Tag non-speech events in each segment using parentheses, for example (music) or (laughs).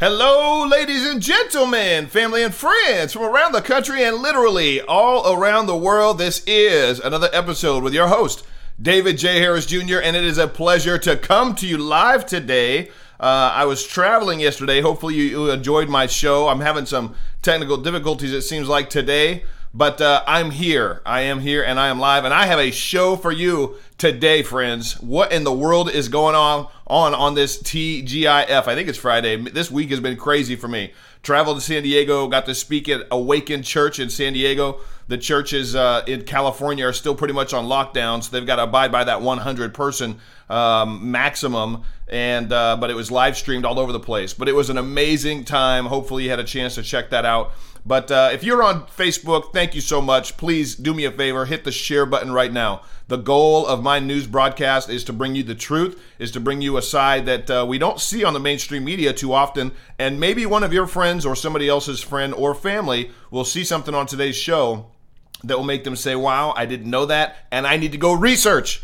Hello, ladies and gentlemen, family and friends from around the country and literally all around the world. This is another episode with your host, David J. Harris Jr., and it is a pleasure to come to you live today. Uh, I was traveling yesterday. Hopefully, you, you enjoyed my show. I'm having some technical difficulties, it seems like, today. But uh, I'm here. I am here and I am live. And I have a show for you today, friends. What in the world is going on on, on this TGIF? I think it's Friday. This week has been crazy for me. Traveled to San Diego, got to speak at Awakened Church in San Diego. The churches uh, in California are still pretty much on lockdown, so they've got to abide by that 100 person um, maximum. And uh, but it was live streamed all over the place. But it was an amazing time. Hopefully, you had a chance to check that out. But uh, if you're on Facebook, thank you so much. Please do me a favor, hit the share button right now. The goal of my news broadcast is to bring you the truth, is to bring you a side that uh, we don't see on the mainstream media too often. And maybe one of your friends or somebody else's friend or family will see something on today's show that will make them say, wow, I didn't know that, and I need to go research.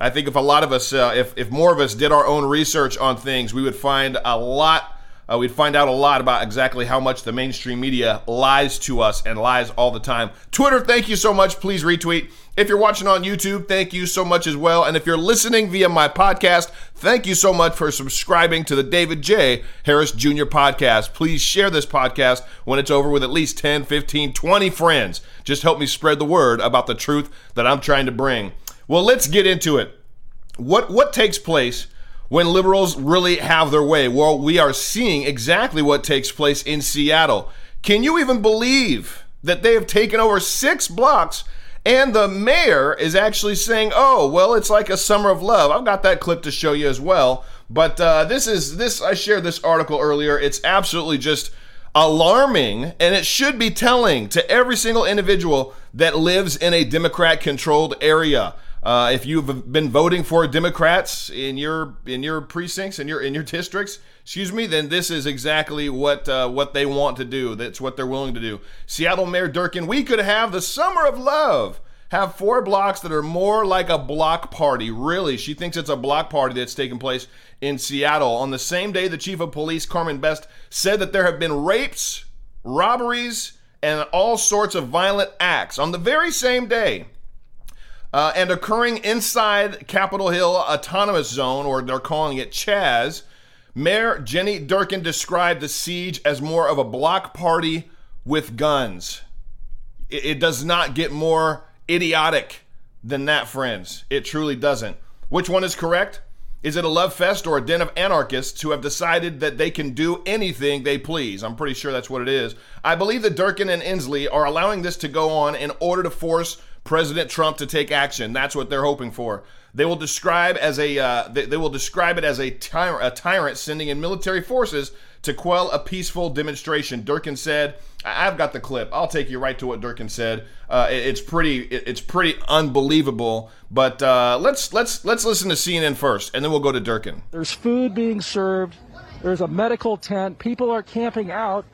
I think if a lot of us, uh, if, if more of us did our own research on things, we would find a lot uh, we'd find out a lot about exactly how much the mainstream media lies to us and lies all the time. Twitter, thank you so much. Please retweet. If you're watching on YouTube, thank you so much as well. And if you're listening via my podcast, thank you so much for subscribing to the David J. Harris Jr. podcast. Please share this podcast when it's over with at least 10, 15, 20 friends. Just help me spread the word about the truth that I'm trying to bring. Well, let's get into it. What what takes place when liberals really have their way. Well, we are seeing exactly what takes place in Seattle. Can you even believe that they have taken over six blocks and the mayor is actually saying, "Oh, well, it's like a summer of love." I've got that clip to show you as well. But uh, this is this. I shared this article earlier. It's absolutely just alarming, and it should be telling to every single individual that lives in a Democrat-controlled area. Uh, if you've been voting for Democrats in your in your precincts in your in your districts, excuse me, then this is exactly what uh, what they want to do. That's what they're willing to do. Seattle Mayor Durkan, we could have the summer of love. Have four blocks that are more like a block party. Really, she thinks it's a block party that's taking place in Seattle. On the same day, the chief of police, Carmen Best, said that there have been rapes, robberies, and all sorts of violent acts on the very same day uh, and occurring inside Capitol Hill Autonomous Zone, or they're calling it Chaz. Mayor Jenny Durkan described the siege as more of a block party with guns. It, it does not get more idiotic than that, friends. It truly doesn't. Which one is correct? Is it a love fest or a den of anarchists who have decided that they can do anything they please? I'm pretty sure that's what it is. I believe that Durkan and Inslee are allowing this to go on in order to force President Trump to take action. That's what they're hoping for. They will describe as a uh, they, they, will describe it as a, ty- a tyrant sending in military forces to quell a peaceful demonstration. Durkan said, "I've got the clip. I'll take you right to what Durkan said. Uh, it, it's pretty it, it's pretty unbelievable. But uh, let's let's let's listen to CNN first, and then we'll go to Durkan. There's food being served. There's a medical tent. People are camping out.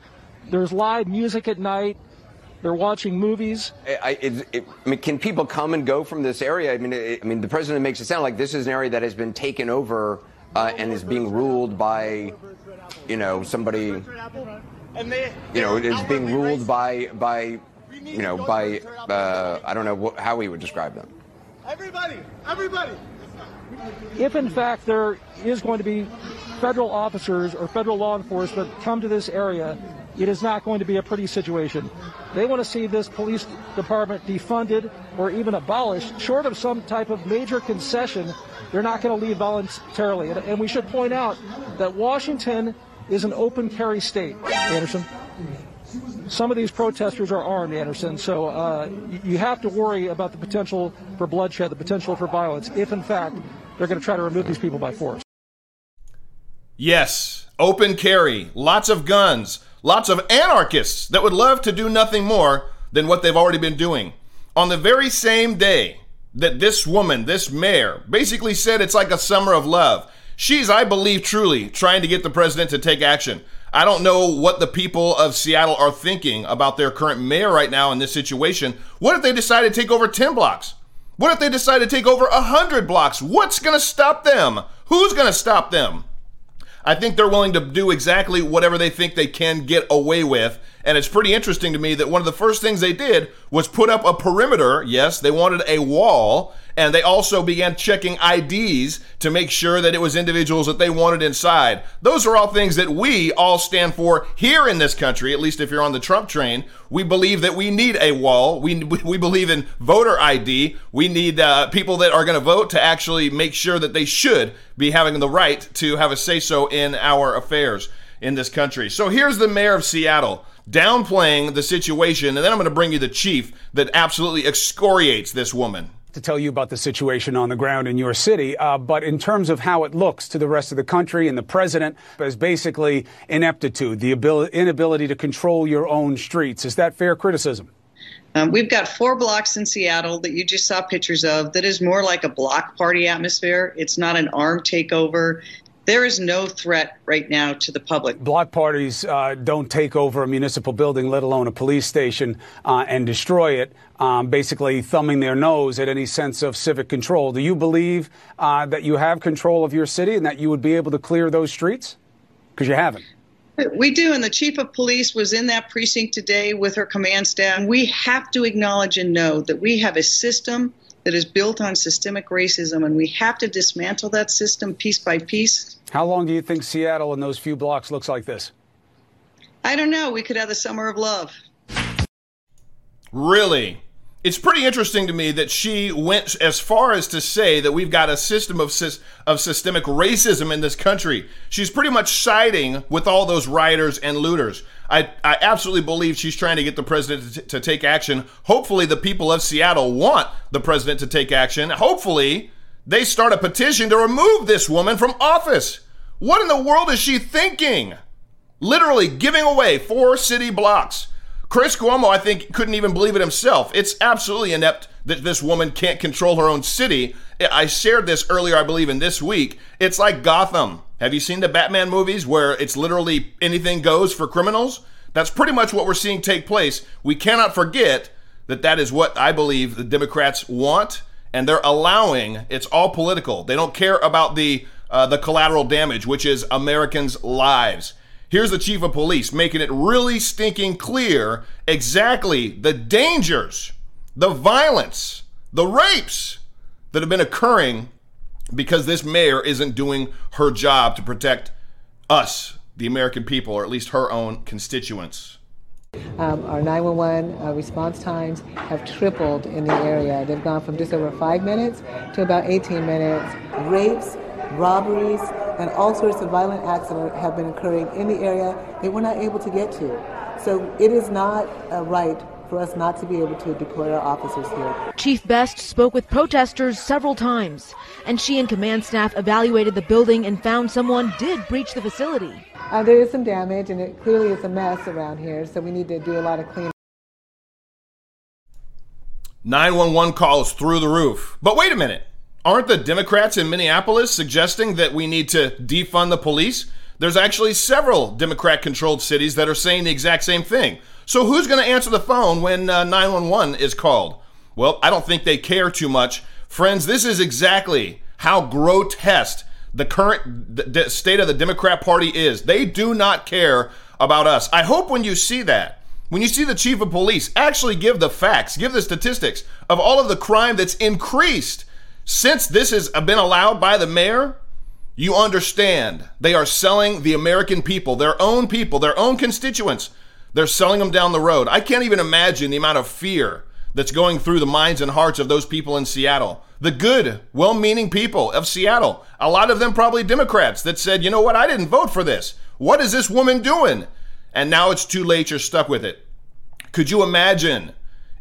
There's live music at night. They're watching movies. I, it, it, I mean, can people come and go from this area? I mean, it, I mean, the president makes it sound like this is an area that has been taken over uh, and is being ruled by, you know, somebody. You know, it is being ruled by by, you know, by uh, I don't know how we would describe them. Everybody, everybody. If in fact there is going to be federal officers or federal law enforcement come to this area it is not going to be a pretty situation. They want to see this police department defunded or even abolished. Short of some type of major concession, they're not going to leave voluntarily. And, we should point out that Washington is an open carry state, Anderson. Some of these protesters are armed, Anderson, so uh, you have to worry about the potential for bloodshed, the potential for violence, if in fact they're going to try to remove these people by force. Yes, open carry, lots of guns, lots of anarchists that would love to do nothing more than what they've already been doing. On the very same day that this woman, this mayor, basically said it's like a summer of love, she's, I believe, truly trying to get the president to take action. I don't know what the people of Seattle are thinking about their current mayor right now in this situation. What if they decide to take over 10 blocks? What if they decide to take over 100 blocks? What's going to stop them? Who's going to stop them? I think they're willing to do exactly whatever they think they can get away with. And it's pretty interesting to me that one of the first things they did was put up a perimeter. Yes, they wanted a wall and they also began checking IDs to make sure that it was individuals that they wanted inside. Those are all things that we all stand for here in this country, at least if you're on the Trump train. We believe that we need a wall. We, (laughs) we believe in voter ID. We need uh, people that are going to vote to actually make sure that they should be having the right to have a say so in our affairs in this country. So here's the mayor of Seattle downplaying the situation, and then I'm going to bring you the chief that absolutely excoriates this woman to tell you about the situation on the ground in your city. Uh, but in terms of how it looks to the rest of the country and the president as basically ineptitude, the ability, inability to control your own streets. Is that fair criticism? Um, we've got four blocks in Seattle that you just saw pictures of that is more like a block party atmosphere. It's not an armed takeover there is no threat right now to the public. Block parties uh, don't take over a municipal building, let alone a police station, uh, and destroy it, um, basically thumbing their nose at any sense of civic control. Do you believe uh, that you have control of your city and that you would be able to clear those streets? Because you haven't. We do, and the chief of police was in that precinct today with her command staff. We have to acknowledge and know that we have a system that is built on systemic racism, and we have to dismantle that system piece by piece. How long do you think Seattle in those few blocks looks like this? I don't know. We could have the summer of love. Really? It's pretty interesting to me that she went as far as to say that we've got a system of, of systemic racism in this country. She's pretty much siding with all those rioters and looters. I, I absolutely believe she's trying to get the president to, to take action. Hopefully, the people of Seattle want the president to take action. Hopefully, they start a petition to remove this woman from office. What in the world is she thinking? Literally giving away four city blocks. Chris Cuomo, I think, couldn't even believe it himself. It's absolutely inept that this woman can't control her own city. I shared this earlier, I believe, in this week. It's like Gotham. Have you seen the Batman movies where it's literally anything goes for criminals? That's pretty much what we're seeing take place. We cannot forget that that is what I believe the Democrats want, and they're allowing. It's all political. They don't care about the uh, the collateral damage, which is Americans' lives. Here's the chief of police making it really stinking clear exactly the dangers, the violence, the rapes that have been occurring because this mayor isn't doing her job to protect us, the American people, or at least her own constituents. Um, our 911 uh, response times have tripled in the area. They've gone from just over five minutes to about 18 minutes. Rapes, robberies, and all sorts of violent acts that have been occurring in the area that we're not able to get to. So it is not a right for us not to be able to deploy our officers here. Chief Best spoke with protesters several times, and she and command staff evaluated the building and found someone did breach the facility. Uh, there is some damage, and it clearly is a mess around here, so we need to do a lot of cleaning. 911 calls through the roof. But wait a minute. Aren't the Democrats in Minneapolis suggesting that we need to defund the police? There's actually several Democrat controlled cities that are saying the exact same thing. So who's going to answer the phone when uh, 911 is called? Well, I don't think they care too much. Friends, this is exactly how grotesque the current d- state of the Democrat Party is. They do not care about us. I hope when you see that, when you see the chief of police actually give the facts, give the statistics of all of the crime that's increased since this has been allowed by the mayor, you understand they are selling the American people, their own people, their own constituents they're selling them down the road. I can't even imagine the amount of fear that's going through the minds and hearts of those people in Seattle. The good, well meaning people of Seattle. A lot of them probably Democrats that said, you know what, I didn't vote for this. What is this woman doing? And now it's too late, you're stuck with it. Could you imagine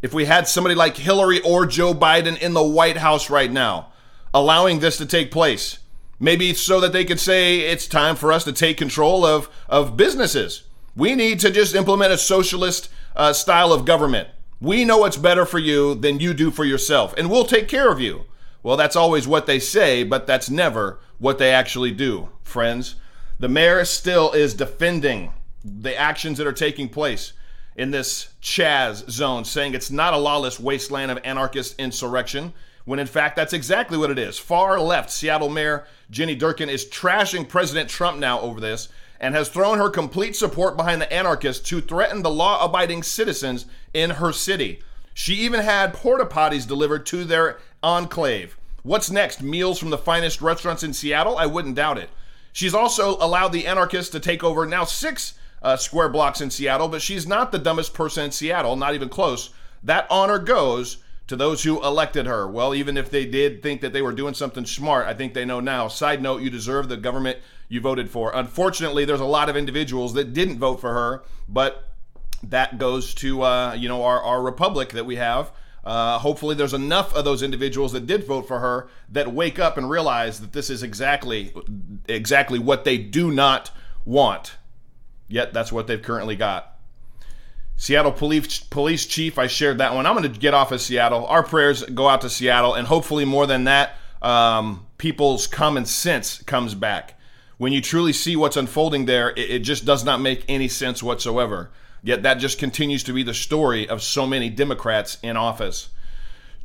if we had somebody like Hillary or Joe Biden in the White House right now allowing this to take place? Maybe so that they could say it's time for us to take control of, of businesses we need to just implement a socialist uh, style of government. We know what's better for you than you do for yourself, and we'll take care of you. Well, that's always what they say, but that's never what they actually do, friends. The mayor still is defending the actions that are taking place in this Chaz zone, saying it's not a lawless wasteland of anarchist insurrection. when in fact that's exactly what it is. Far left Seattle Mayor Jenny Durkan is trashing President Trump now over this and has thrown her complete support behind the anarchists who threaten the law abiding citizens in her city. She even had porta potties delivered to their enclave. What's next? Meals from the finest restaurants in Seattle? I wouldn't doubt it. She's also allowed the anarchists to take over now six uh, square blocks in Seattle, but she's not the dumbest person in Seattle, not even close. That honor goes to those who elected her. Well, even if they did think that they were doing something smart, I think they know now. Side note, you deserve the government you voted for. Unfortunately, there's a lot of individuals that didn't vote for her, but that goes to uh, you know our, our republic that we have. Uh, hopefully, there's enough of those individuals that did vote for her that wake up and realize that this is exactly exactly what they do not want. Yet that's what they've currently got. Seattle police police chief, I shared that one. I'm going to get off of Seattle. Our prayers go out to Seattle, and hopefully more than that, um, people's common sense comes back. When you truly see what's unfolding there, it, it just does not make any sense whatsoever. Yet that just continues to be the story of so many Democrats in office.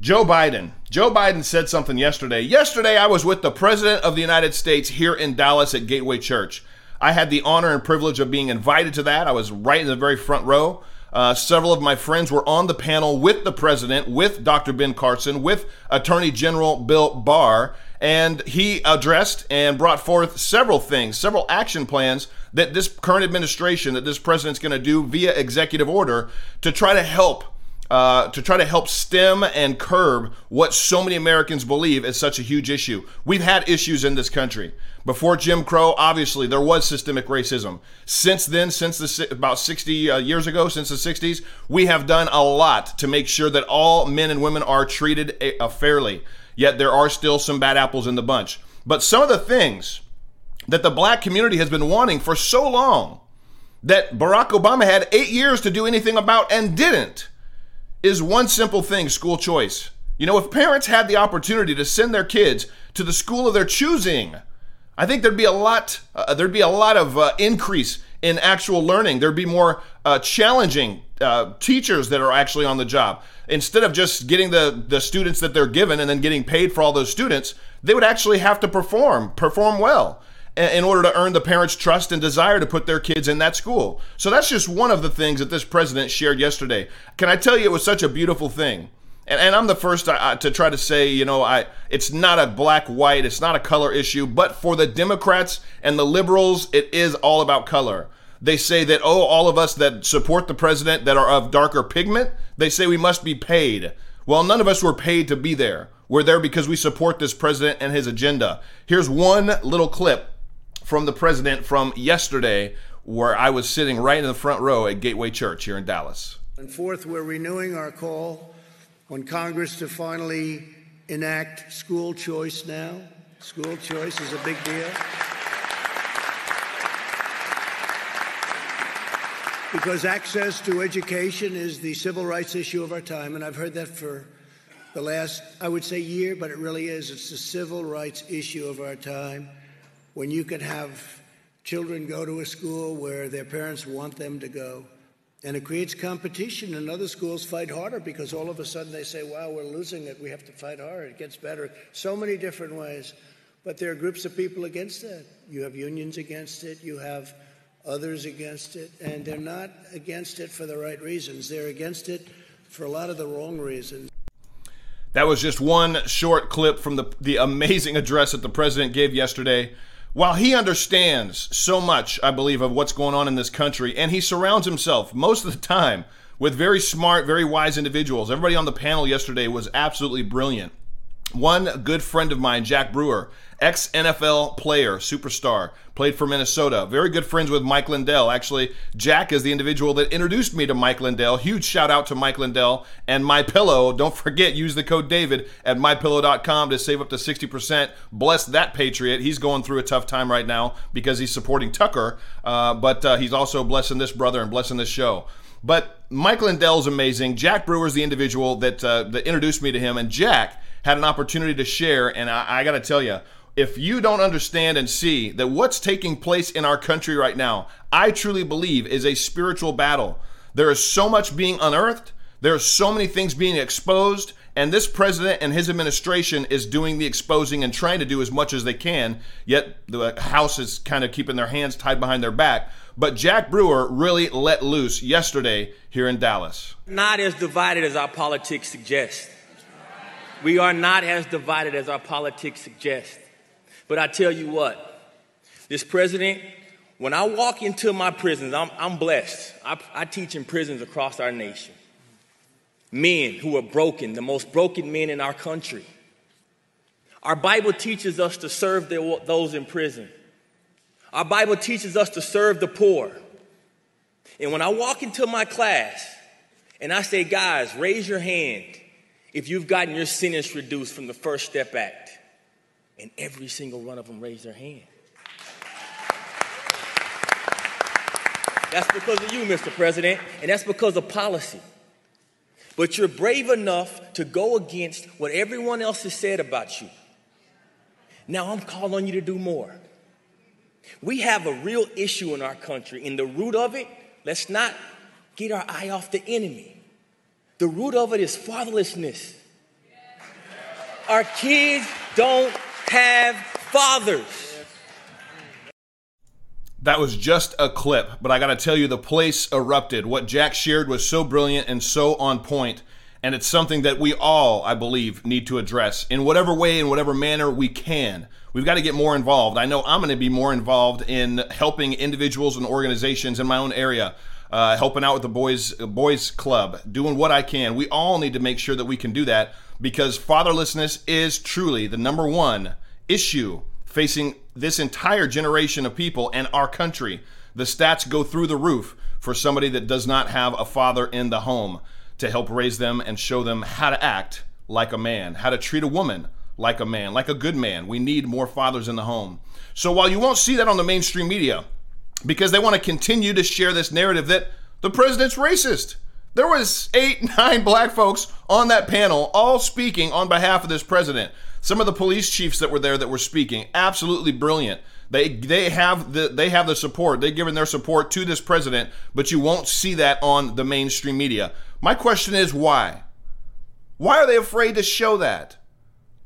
Joe Biden. Joe Biden said something yesterday. Yesterday, I was with the President of the United States here in Dallas at Gateway Church. I had the honor and privilege of being invited to that. I was right in the very front row. Uh, several of my friends were on the panel with the president, with Dr. Ben Carson, with Attorney General Bill Barr, and he addressed and brought forth several things, several action plans that this current administration, that this president's going to do via executive order to try to help uh, to try to help stem and curb what so many Americans believe is such a huge issue. We've had issues in this country. Before Jim Crow, obviously, there was systemic racism. Since then, since the, about 60 uh, years ago, since the 60s, we have done a lot to make sure that all men and women are treated a, uh, fairly. Yet there are still some bad apples in the bunch. But some of the things that the black community has been wanting for so long that Barack Obama had eight years to do anything about and didn't is one simple thing school choice. You know, if parents had the opportunity to send their kids to the school of their choosing, I think there'd be a lot uh, there'd be a lot of uh, increase in actual learning. There'd be more uh, challenging uh, teachers that are actually on the job. Instead of just getting the the students that they're given and then getting paid for all those students, they would actually have to perform perform well in order to earn the parents' trust and desire to put their kids in that school. So that's just one of the things that this president shared yesterday. Can I tell you, it was such a beautiful thing. And, and I'm the first to, to try to say, you know, I it's not a black white, it's not a color issue, but for the Democrats and the liberals, it is all about color. They say that oh, all of us that support the president that are of darker pigment, they say we must be paid. Well, none of us were paid to be there. We're there because we support this president and his agenda. Here's one little clip from the president from yesterday, where I was sitting right in the front row at Gateway Church here in Dallas. And fourth, we're renewing our call on Congress to finally enact school choice now. School choice is a big deal. Because access to education is the civil rights issue of our time, and I've heard that for the last, I would say, year, but it really is. It's the civil rights issue of our time when you can have children go to a school where their parents want them to go. And it creates competition, and other schools fight harder because all of a sudden they say, wow, we're losing it. We have to fight harder. It gets better. So many different ways. But there are groups of people against that. You have unions against it, you have others against it, and they're not against it for the right reasons. They're against it for a lot of the wrong reasons. That was just one short clip from the, the amazing address that the president gave yesterday while he understands so much, I believe, of what's going on in this country, and he surrounds himself most of the time with very smart, very wise individuals. Everybody on the panel yesterday was absolutely brilliant. One good friend of mine, Jack Brewer, ex NFL player, superstar, played for Minnesota. Very good friends with Mike Lindell. Actually, Jack is the individual that introduced me to Mike Lindell. Huge shout out to Mike Lindell and My Pillow. Don't forget, use the code David at mypillow.com to save up to 60%. Bless that patriot. He's going through a tough time right now because he's supporting Tucker, uh, but uh, he's also blessing this brother and blessing this show. But Mike Lindell's amazing. Jack Brewer's the individual that uh, that introduced me to him, and Jack had an opportunity to share. And I, I got to tell you, if you don't understand and see that what's taking place in our country right now, I truly believe is a spiritual battle. There is so much being unearthed, there are so many things being exposed, And this president and his administration is doing the exposing and trying to do as much as they can, yet the House is kind of keeping their hands tied behind their back. But Jack Brewer really let loose yesterday here in Dallas. Not as divided as our politics suggest. We are not as divided as our politics suggest. But I tell you what, this president, when I walk into my prisons, I'm, I'm blessed. I, I teach in prisons across our nation men who are broken, the most broken men in our country. Our Bible teaches us to serve the, those in prison. Our Bible teaches us to serve the poor. And when I walk into my class and I say, guys, raise your hand if you've gotten your sentence reduced from the First Step Act, and every single one of them raised their hand. That's because of you, Mr. President, and that's because of policy but you're brave enough to go against what everyone else has said about you. Now I'm calling on you to do more. We have a real issue in our country, and the root of it, let's not get our eye off the enemy. The root of it is fatherlessness. Our kids don't have fathers. That was just a clip, but I got to tell you, the place erupted. What Jack shared was so brilliant and so on point, and it's something that we all, I believe, need to address in whatever way, in whatever manner we can. We've got to get more involved. I know I'm going to be more involved in helping individuals and organizations in my own area. Uh, helping out with the boys boys club, doing what I can. We all need to make sure that we can do that because fatherlessness is truly the number one issue facing this entire generation of people and our country. The stats go through the roof for somebody that does not have a father in the home to help raise them and show them how to act like a man, how to treat a woman like a man, like a good man. We need more fathers in the home. So while you won't see that on the mainstream media, because they want to continue to share this narrative that the president's racist. There was eight, (laughs) nine black folks on that panel, all speaking on behalf of this president. Some of the police chiefs that were there that were speaking, absolutely brilliant. They they have the they have the support. They've given their support to this president, but you won't see that on the mainstream media. My question is why? Why are they afraid to show that?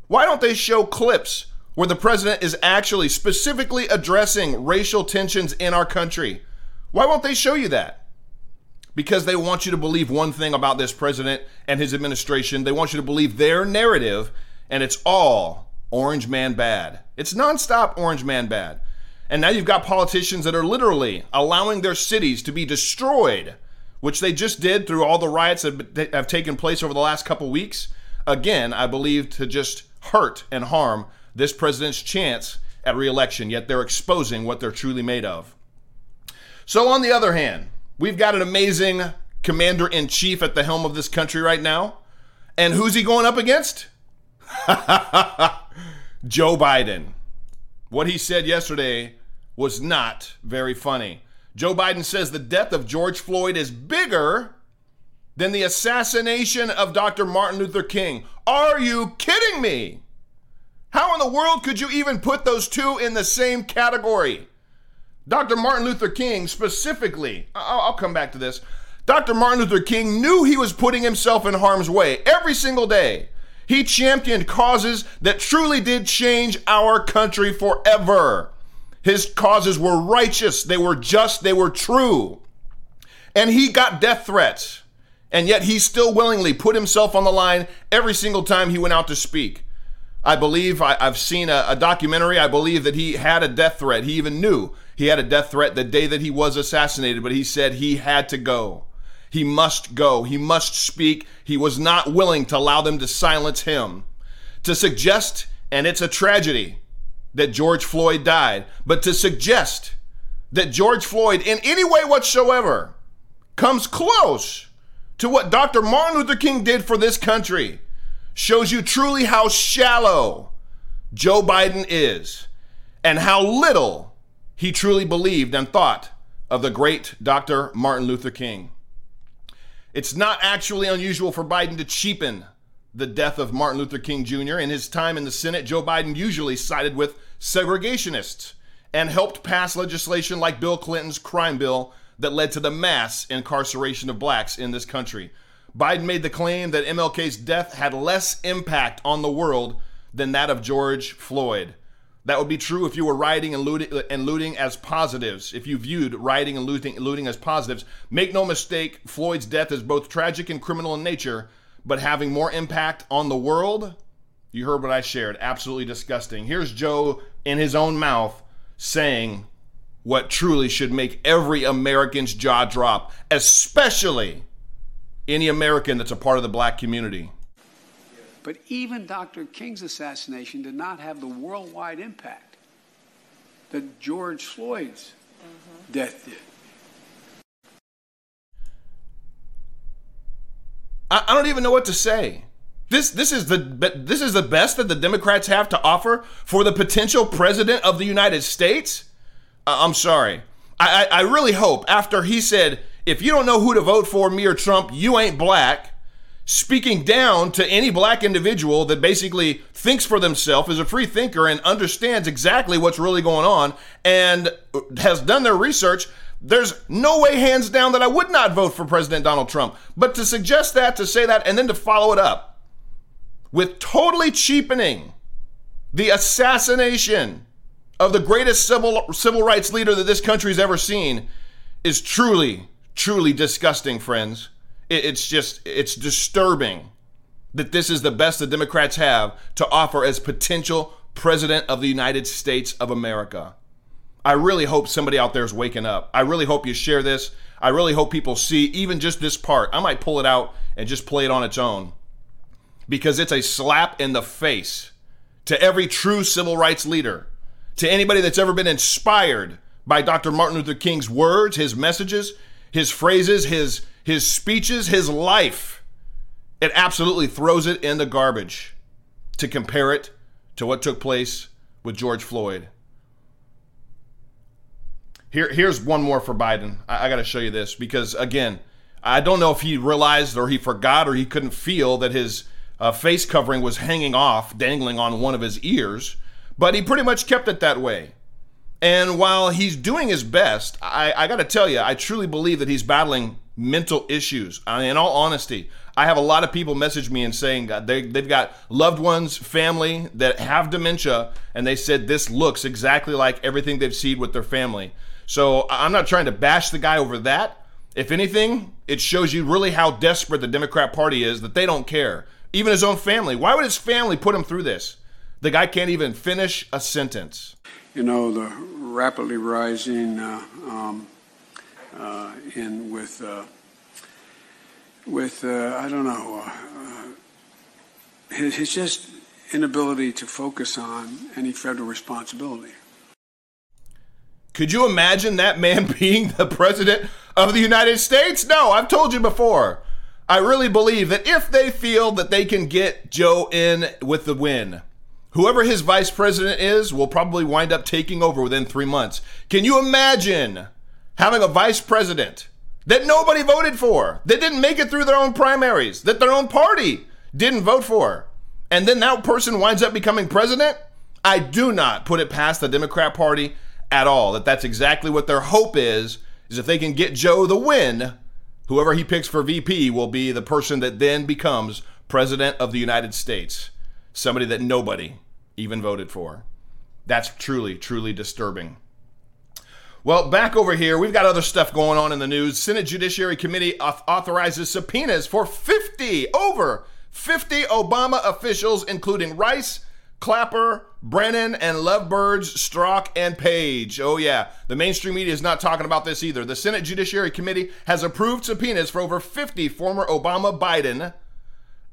Why don't they show clips where the president is actually specifically addressing racial tensions in our country? Why won't they show you that? Because they want you to believe one thing about this president and his administration. They want you to believe their narrative and it's all Orange Man bad. It's nonstop Orange Man bad. And now you've got politicians that are literally allowing their cities to be destroyed, which they just did through all the riots that have taken place over the last couple weeks. Again, I believe to just hurt and harm this president's chance at reelection, yet they're exposing what they're truly made of. So, on the other hand, we've got an amazing commander in chief at the helm of this country right now. And who's he going up against? (laughs) Joe Biden. What he said yesterday was not very funny. Joe Biden says the death of George Floyd is bigger than the assassination of Dr. Martin Luther King. Are you kidding me? How in the world could you even put those two in the same category? Dr. Martin Luther King, specifically, I'll, come back to this. Dr. Martin Luther King knew he was putting himself in harm's way every single day. He championed causes that truly did change our country forever. His causes were righteous, they were just, they were true. And he got death threats. And yet he still willingly put himself on the line every single time he went out to speak. I believe I, have seen a, a documentary. I believe that he had a death threat. He even knew he had a death threat the day that he was assassinated, but he said he had to go. He must go. He must speak. He was not willing to allow them to silence him. To suggest, and it's a tragedy, that George Floyd died, but to suggest that George Floyd, in any way whatsoever, comes close to what Dr. Martin Luther King did for this country shows you truly how shallow Joe Biden is and how little he truly believed and thought of the great Dr. Martin Luther King. It's not actually unusual for Biden to cheapen the death of Martin Luther King Jr. In his time in the Senate, Joe Biden usually sided with segregationists and helped pass legislation like Bill Clinton's crime bill that led to the mass incarceration of blacks in this country. Biden made the claim that MLK's death had less impact on the world than that of George Floyd. That would be true if you were rioting and looting, and looting as positives. If you viewed rioting and looting, looting as positives, make no mistake, Floyd's death is both tragic and criminal in nature, but having more impact on the world. You heard what I shared. Absolutely disgusting. Here's Joe in his own mouth saying what truly should make every American's jaw drop, especially any American that's a part of the black community. But even Dr. King's assassination did not have the worldwide impact that George Floyd's mm-hmm. death did. I, I don't even know what to say. This this is the this is the best that the Democrats have to offer for the potential president of the United States. I'm sorry. I, I I really hope after he said, if you don't know who to vote for, me or Trump, you ain't black speaking down to any black individual that basically thinks for themselves, is a free thinker, and understands exactly what's really going on and has done their research. There's no way, hands down, that I would not vote for President Donald Trump. But to suggest that, to say that, and then to follow it up with totally cheapening the assassination of the greatest civil, civil rights leader that this country's ever seen is truly, truly disgusting, friends it's just it's disturbing that this is the best the Democrats have to offer as potential president of the United States of America. I really hope somebody out there is waking up. I really hope you share this. I really hope people see even just this part. I might pull it out and just play it on its own because it's a slap in the face to every true civil rights leader, to anybody that's ever been inspired by Dr. Martin Luther King's words, his messages, his phrases, his his speeches, his life, it absolutely throws it in the garbage to compare it to what took place with George Floyd. Here, here's one more for Biden. I, I got to show you this because, again, I don't know if he realized or he forgot or he couldn't feel that his uh, face covering was hanging off, dangling on one of his ears, but he pretty much kept it that way. And while he's doing his best, I, I got to tell you, I truly believe that he's battling mental issues. I mean, in all honesty, I have a lot of people message me and saying they, they've got loved ones, family that have dementia, and they said this looks exactly like everything they've seen with their family. So I'm not trying to bash the guy over that. If anything, it shows you really how desperate the Democrat Party is that they don't care. Even his own family. Why would his family put him through this? The guy can't even finish a sentence. You know, the rapidly rising uh, um, uh, in with uh, with uh, I don't know his, his just inability to focus on any federal responsibility. Could you imagine that man (laughs) being the president of the United States? No, I've told you before. I really believe that if they feel that they can get Joe in with the win, whoever his vice president is will probably wind up taking over within three months. Can you imagine having a vice president that nobody voted for, that didn't make it through their own primaries, that their own party didn't vote for, and then that person winds up becoming president, I do not put it past the Democrat Party at all that that's exactly what their hope is, is if they can get Joe the win, whoever he picks for VP will be the person that then becomes president of the United States, somebody that nobody even voted for. That's truly, truly disturbing. Well, back over here, we've got other stuff going on in the news. Senate Judiciary Committee authorizes subpoenas for 50, over 50 Obama officials, including Rice, Clapper, Brennan, and Lovebirds, Strzok, and Page. Oh, yeah. The mainstream media is not talking about this either. The Senate Judiciary Committee has approved subpoenas for over 50 former Obama Biden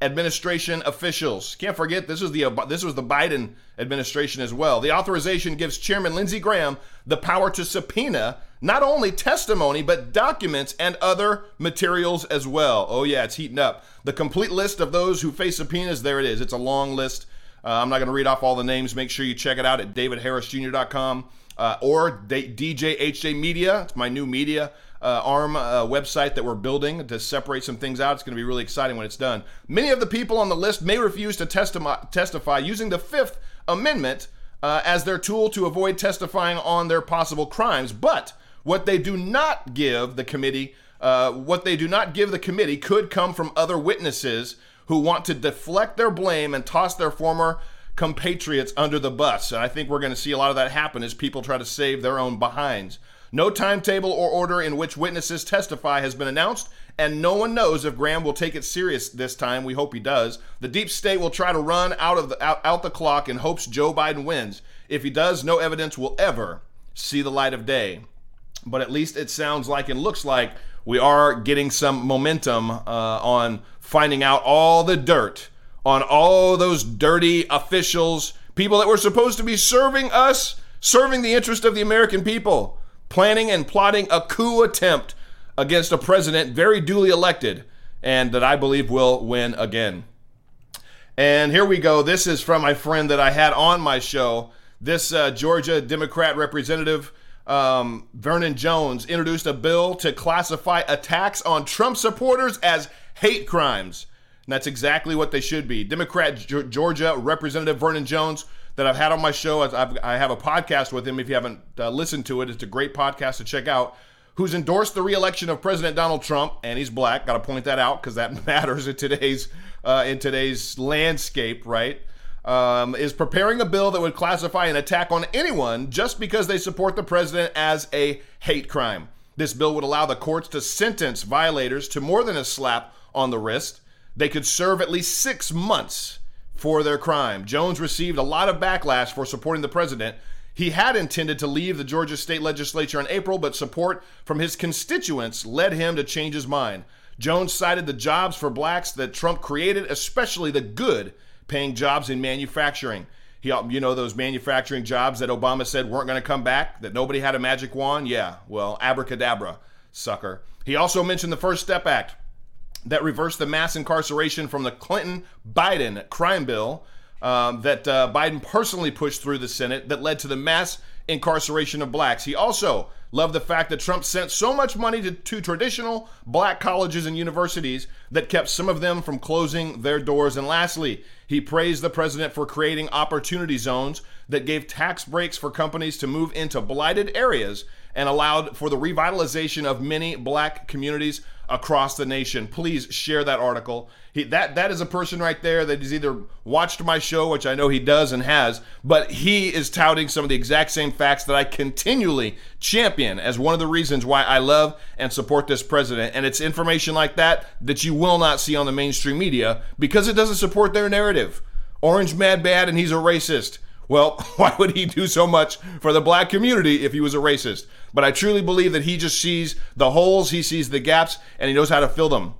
administration officials. Can't forget this was the this was the Biden administration as well. The authorization gives Chairman Lindsey Graham the power to subpoena not only testimony but documents and other materials as well. Oh yeah, it's heating up. The complete list of those who face subpoenas there it is. It's a long list. Uh, I'm not going to read off all the names. Make sure you check it out at davidharrisjr.com uh, or DJHJ Media. It's my new media uh, ARM uh, website that we're building to separate some things out. It's going to be really exciting when it's done. Many of the people on the list may refuse to testi- testify using the Fifth Amendment uh, as their tool to avoid testifying on their possible crimes. But what they do not give the committee Uh, what they do not give the committee could come from other witnesses who want to deflect their blame and toss their former compatriots under the bus. And I think we're going to see a lot of that happen as people try to save their own behinds. No timetable or order in which witnesses testify has been announced, and no one knows if Graham will take it serious this time. We hope he does. The deep state will try to run out of the out, out the clock in hopes Joe Biden wins. If he does, no evidence will ever see the light of day. But at least it sounds like and looks like we are getting some momentum uh, on finding out all the dirt on all those dirty officials, people that were supposed to be serving us, serving the interest of the American people planning and plotting a coup attempt against a president very duly elected and that I believe will win again. And here we go. This is from my friend that I had on my show. This uh, Georgia Democrat representative, um, Vernon Jones, introduced a bill to classify attacks on Trump supporters as hate crimes. And that's exactly what they should be. Democrat Georgia Representative Vernon Jones that I've had on my show. I've, I have a podcast with him. If you haven't uh, listened to it, it's a great podcast to check out. Who's endorsed the reelection of President Donald Trump, and he's black. Got to point that out because that (laughs) matters in today's uh, in today's landscape, right? Um, is preparing a bill that would classify an attack on anyone just because they support the president as a hate crime. This bill would allow the courts to sentence violators to more than a slap on the wrist. They could serve at least six months for their crime. Jones received a lot of backlash for supporting the president. He had intended to leave the Georgia state legislature in April, but support from his constituents led him to change his mind. Jones cited the jobs for blacks that Trump created, especially the good paying jobs in manufacturing. He, uh, you know, those manufacturing jobs that Obama said weren't going to come back, that nobody had a magic wand? Yeah, well, abracadabra, sucker. He also mentioned the First Step Act, that reversed the mass incarceration from the Clinton Biden crime bill um, that uh, Biden personally pushed through the Senate that led to the mass incarceration of blacks. He also loved the fact that Trump sent so much money to, to traditional black colleges and universities that kept some of them from closing their doors. And lastly, he praised the president for creating opportunity zones that gave tax breaks for companies to move into blighted areas and allowed for the revitalization of many black communities across the nation. Please share that article. He, that that is a person right there that has either watched my show, which I know he does and has, but he is touting some of the exact same facts that I continually champion as one of the reasons why I love and support this president. And it's information like that that you will not see on the mainstream media because it doesn't support their narrative. Orange mad bad and he's a racist. Well, (laughs) why would he do so much for the black community if he was a racist? But I truly believe that he just sees the holes, he sees the gaps, and he knows how to fill them.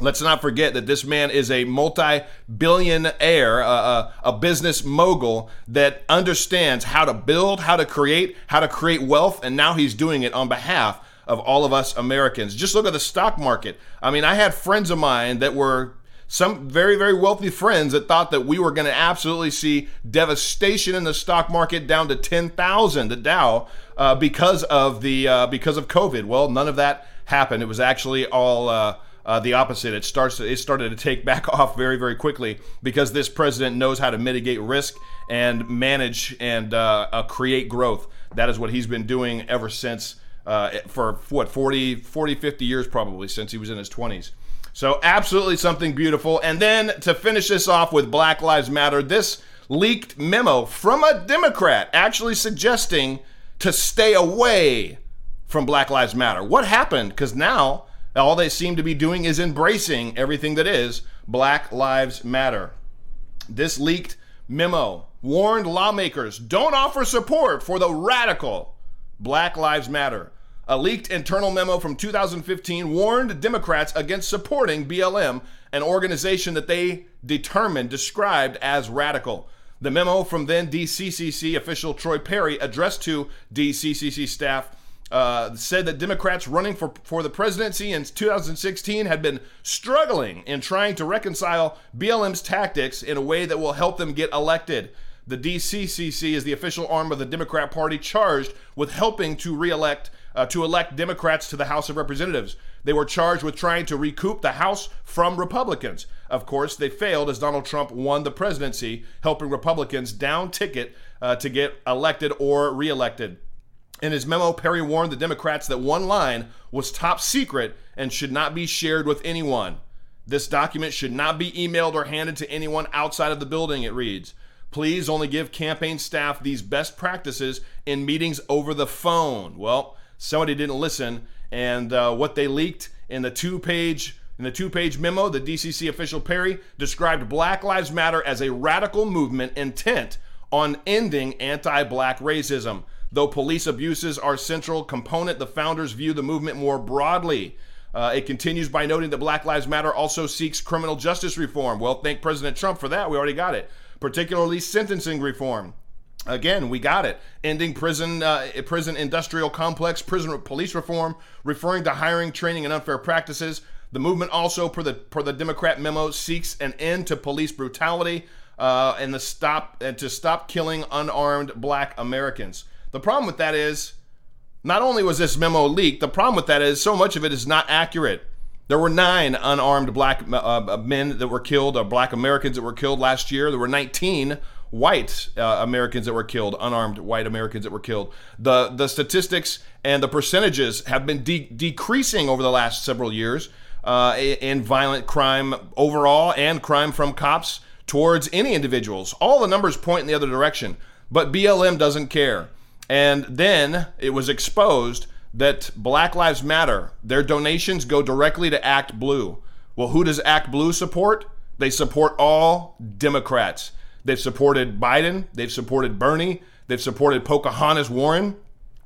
Let's not forget that this man is a multi billionaire, uh, a business mogul that understands how to build, how to create, how to create wealth, and now he's doing it on behalf of all of us Americans. Just look at the stock market. I mean, I had friends of mine that were some very, very wealthy friends that thought that we were going to absolutely see devastation in the stock market down to 10,000, the Dow, uh, because of the uh, because of COVID. Well, none of that happened. It was actually all uh, uh the opposite. It starts it started to take back (laughs) off very, very quickly because this president knows how to mitigate risk and manage and uh, uh, create growth. That is what he's been doing ever since for what 40, 40, 50 years probably since he was in his 20s. So, absolutely something beautiful. And then to finish this off with Black Lives Matter, this leaked memo from a Democrat actually suggesting to stay away from Black Lives Matter. What happened? Because now all they seem to be doing is embracing everything that is Black Lives Matter. This leaked memo warned lawmakers don't offer support for the radical Black Lives Matter. A leaked internal memo from 2015 warned Democrats against supporting BLM, an organization that they determined described as radical. The memo from then DCCC official Troy Perry addressed to DCCC staff uh, said that Democrats running for, for the presidency in 2016 had been struggling in trying to reconcile BLM's tactics in a way that will help them get elected. The DCCC is the official arm of the Democrat Party charged with helping to reelect uh, to elect Democrats to the House of Representatives. They were charged with trying to recoup the House from Republicans. Of course, they failed as Donald Trump won the presidency, helping Republicans down ticket uh, to get elected or reelected. In his memo, Perry warned the Democrats that one line was top secret and should not be shared with anyone. This document should not be emailed or handed to anyone outside of the building, it reads. Please only give campaign staff these best practices in meetings over the phone. Well, somebody didn't listen, and uh, what they leaked in the two-page in the two-page memo, the DCC official Perry described Black Lives Matter as a radical movement intent on ending anti-black racism. Though police abuses are central component, the founders view the movement more broadly. Uh, it continues by noting that Black Lives Matter also seeks criminal justice reform. Well, thank President Trump for that. We already got it. Particularly sentencing reform. Again, we got it. Ending prison, uh, prison industrial complex, prison police reform, referring to hiring, training, and unfair practices. The movement also, per the per the Democrat memo, seeks an end to police brutality uh, and the stop and to stop killing unarmed Black Americans. The problem with that is, not only was this memo leaked, the problem with that is so much of it is not accurate. There were nine unarmed black uh, uh men that were killed, or black Americans that were killed last year. There were 19 white uh, Americans that were killed, unarmed white Americans that were killed. The the statistics and the percentages have been de- decreasing over the last several years uh, in violent crime overall and crime from cops towards any individuals. All the numbers point in the other direction, but BLM doesn't care. And then it was exposed that Black Lives Matter, their donations go directly to Act Blue. Well, who does Act Blue support? They support all Democrats. They've supported Biden, they've supported Bernie, they've supported Pocahontas Warren.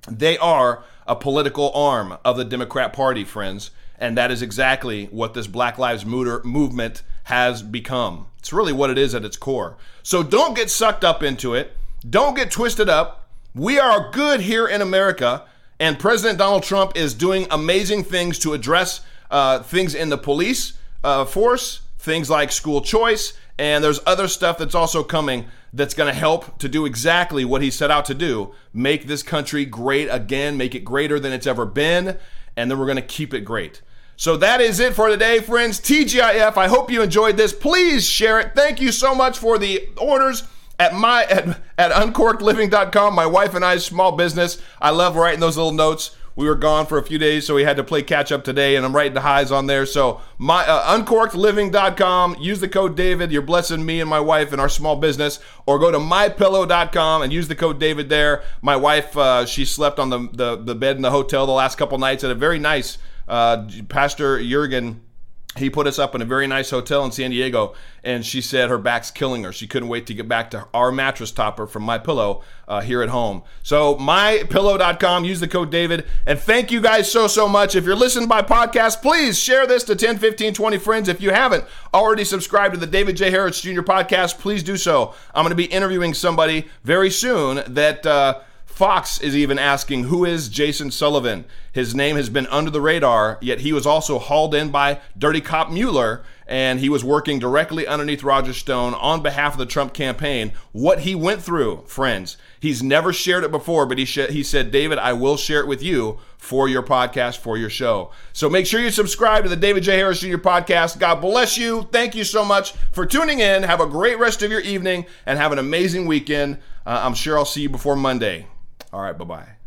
They are a political arm of the Democrat Party, friends. And that is exactly what this Black Lives movement has become. It's really what it is at its core. So don't get sucked up into it. Don't get twisted up. We are good here in America. And President Donald Trump is doing amazing things to address uh, things in the police uh, force, things like school choice, and there's other stuff that's also coming that's going to help to do exactly what he set out to do make this country great again, make it greater than it's ever been, and then we're going to keep it great. So that is it for today, friends. TGIF. I hope you enjoyed this. Please share it. Thank you so much for the orders at my at, at uncorkedliving.com my wife and i's small business i love writing those little notes we were gone for a few days so we had to play catch up today and i'm writing the highs on there. So my uh, uncorkedliving.com use the code david you're blessing me and my wife and our small business or go to mypillow.com and use the code david there. My wife uh, she slept on the, the, the bed in the hotel the last couple nights at a very nice uh, pastor jurgen he put us up in a very nice hotel in San Diego, and she said her back's killing her. She couldn't wait to get back to our mattress topper from My Pillow uh, here at home. So mypillow.com, use the code David, and thank you guys so so much. If you're listening by podcast, please share this to 10, 15, 20 friends. If you haven't already subscribed to the David J. Harris Jr. podcast, please do so. I'm going to be interviewing somebody very soon that. Uh, Fox is even asking who is Jason Sullivan. His name has been under the radar, yet he was also hauled in by Dirty Cop Mueller, and he was working directly underneath Roger Stone on behalf of the Trump campaign. What he went through, friends, he's never shared it before, but he sh- he said, David, I will share it with you for your podcast, for your show. So make sure you subscribe to the David J. Harris Jr. podcast. God bless you. Thank you so much for tuning in. Have a great rest of your evening and have an amazing weekend. Uh, I'm sure I'll see you before Monday. All right, bye bye.